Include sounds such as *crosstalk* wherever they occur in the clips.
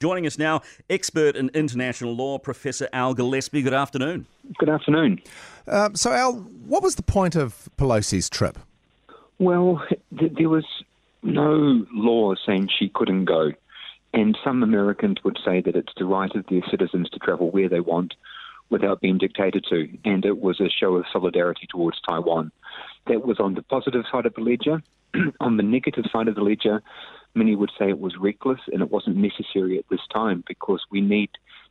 Joining us now, expert in international law, Professor Al Gillespie. Good afternoon. Good afternoon. Um, so, Al, what was the point of Pelosi's trip? Well, th- there was no law saying she couldn't go. And some Americans would say that it's the right of their citizens to travel where they want without being dictated to. And it was a show of solidarity towards Taiwan. That was on the positive side of the ledger. *clears throat* on the negative side of the ledger, many would say it was reckless and it wasn't necessary at this time because we need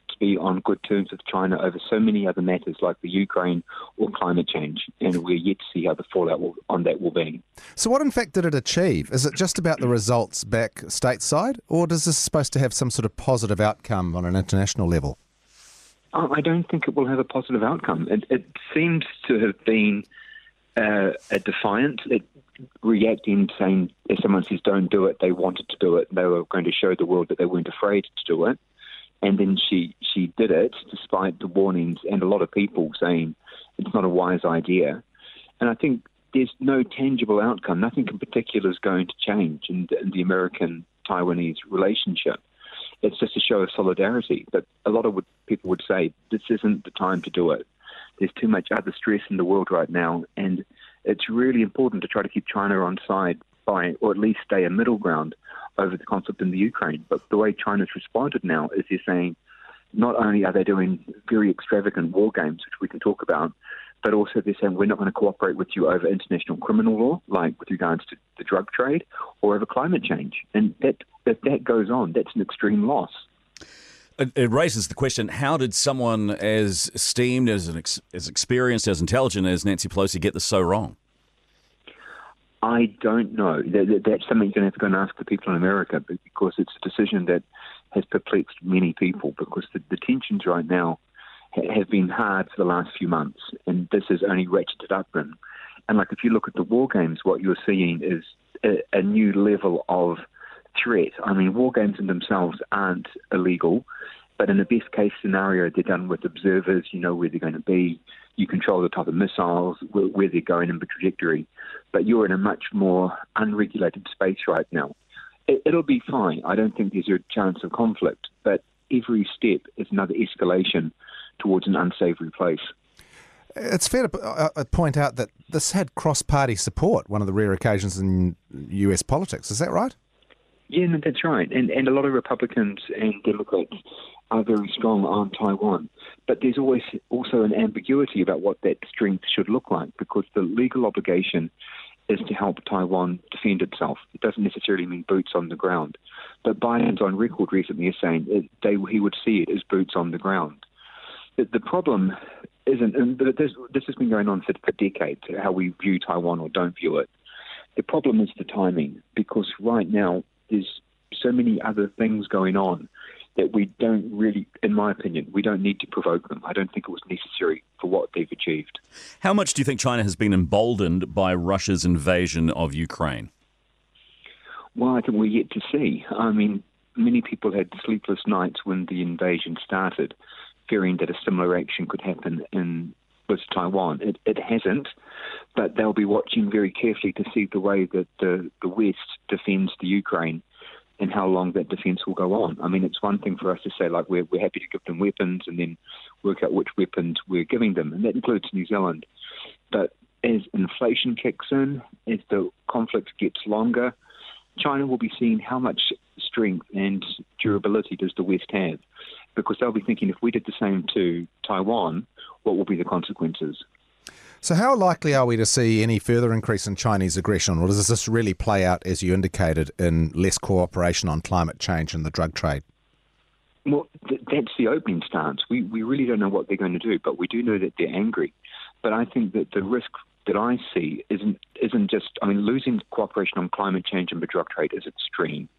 to be on good terms with China over so many other matters like the Ukraine or climate change, and we're yet to see how the fallout will, on that will be. So, what in fact did it achieve? Is it just about the results back stateside, or is this supposed to have some sort of positive outcome on an international level? I don't think it will have a positive outcome. It, it seems to have been uh, a defiant. It, reacting, saying if someone says don't do it, they wanted to do it. They were going to show the world that they weren't afraid to do it. And then she she did it despite the warnings and a lot of people saying it's not a wise idea. And I think there's no tangible outcome. Nothing in particular is going to change in the, in the American Taiwanese relationship. It's just a show of solidarity. But a lot of people would say this isn't the time to do it. There's too much other stress in the world right now, and it's really important to try to keep China on side by, or at least stay a middle ground over the conflict in the Ukraine. But the way China's responded now is they're saying not only are they doing very extravagant war games, which we can talk about, but also they're saying we're not going to cooperate with you over international criminal law, like with regards to the drug trade, or over climate change. And that if that goes on, that's an extreme loss. It, raises the question: How did someone as esteemed, as ex, as experienced, as intelligent as Nancy Pelosi get this so wrong? I don't know. That, that's something you're going to have to go and ask the people in America because it's a decision that has perplexed many people because the, the tensions right now have been hard for the last few months, and this has only ratcheted up. And, and like if you look at the war games, what you're seeing is a, a new level of threat. I mean, war games in themselves aren't illegal, but in the best case scenario, they're done with observers. You know where they're going to be. You control the type of missiles, where, where they're going in the trajectory. But you're in a much more unregulated space right now. It, it'll be fine. I don't think there's a chance of conflict, but every step is another escalation towards an unsavory place. It's fair to uh, uh, point out that this had cross party support, one of the rare occasions in US politics. Is that right? Yeah, no, that's right. And, and a lot of Republicans and Democrats are very strong on Taiwan. But there's always also an ambiguity about what that strength should look like because the legal obligation is to help Taiwan defend itself. It doesn't necessarily mean boots on the ground. But Biden's on record recently as saying it, they, he would see it as boots on the ground. The, the problem isn't, and this, this has been going on for, for decades, how we view Taiwan or don't view it. The problem is the timing because right now so many other things going on that we don't really, in my opinion, we don't need to provoke them. I don't think it was necessary for what they've achieved. How much do you think China has been emboldened by Russia's invasion of Ukraine? Well, I think we're yet to see. I mean, many people had sleepless nights when the invasion started, fearing that a similar action could happen in with Taiwan. It, it hasn't, but they'll be watching very carefully to see the way that the, the West defends the Ukraine and how long that defence will go on. I mean, it's one thing for us to say, like, we're, we're happy to give them weapons and then work out which weapons we're giving them, and that includes New Zealand. But as inflation kicks in, as the conflict gets longer, China will be seeing how much strength and durability does the West have, because they'll be thinking if we did the same to Taiwan, what will be the consequences? So, how likely are we to see any further increase in Chinese aggression, or does this really play out, as you indicated, in less cooperation on climate change and the drug trade? Well, th- that's the opening stance. We, we really don't know what they're going to do, but we do know that they're angry. But I think that the risk that I see isn't isn't just. I mean, losing cooperation on climate change and the drug trade is extreme.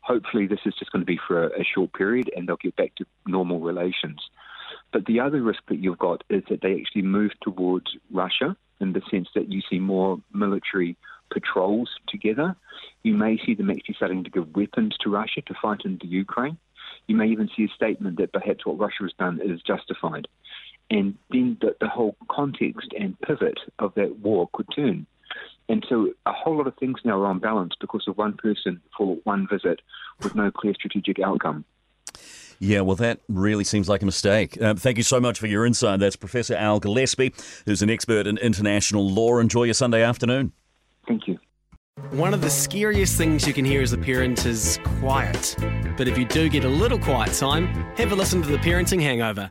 Hopefully, this is just going to be for a, a short period, and they'll get back to normal relations. But the other risk that you've got is that they actually move towards Russia in the sense that you see more military patrols together. You may see them actually starting to give weapons to Russia to fight in the Ukraine. You may even see a statement that perhaps what Russia has done is justified. And then the, the whole context and pivot of that war could turn. And so a whole lot of things now are on balance because of one person for one visit with no clear strategic outcome. Yeah, well, that really seems like a mistake. Um, thank you so much for your insight. That's Professor Al Gillespie, who's an expert in international law. Enjoy your Sunday afternoon. Thank you. One of the scariest things you can hear as a parent is quiet. But if you do get a little quiet time, have a listen to The Parenting Hangover.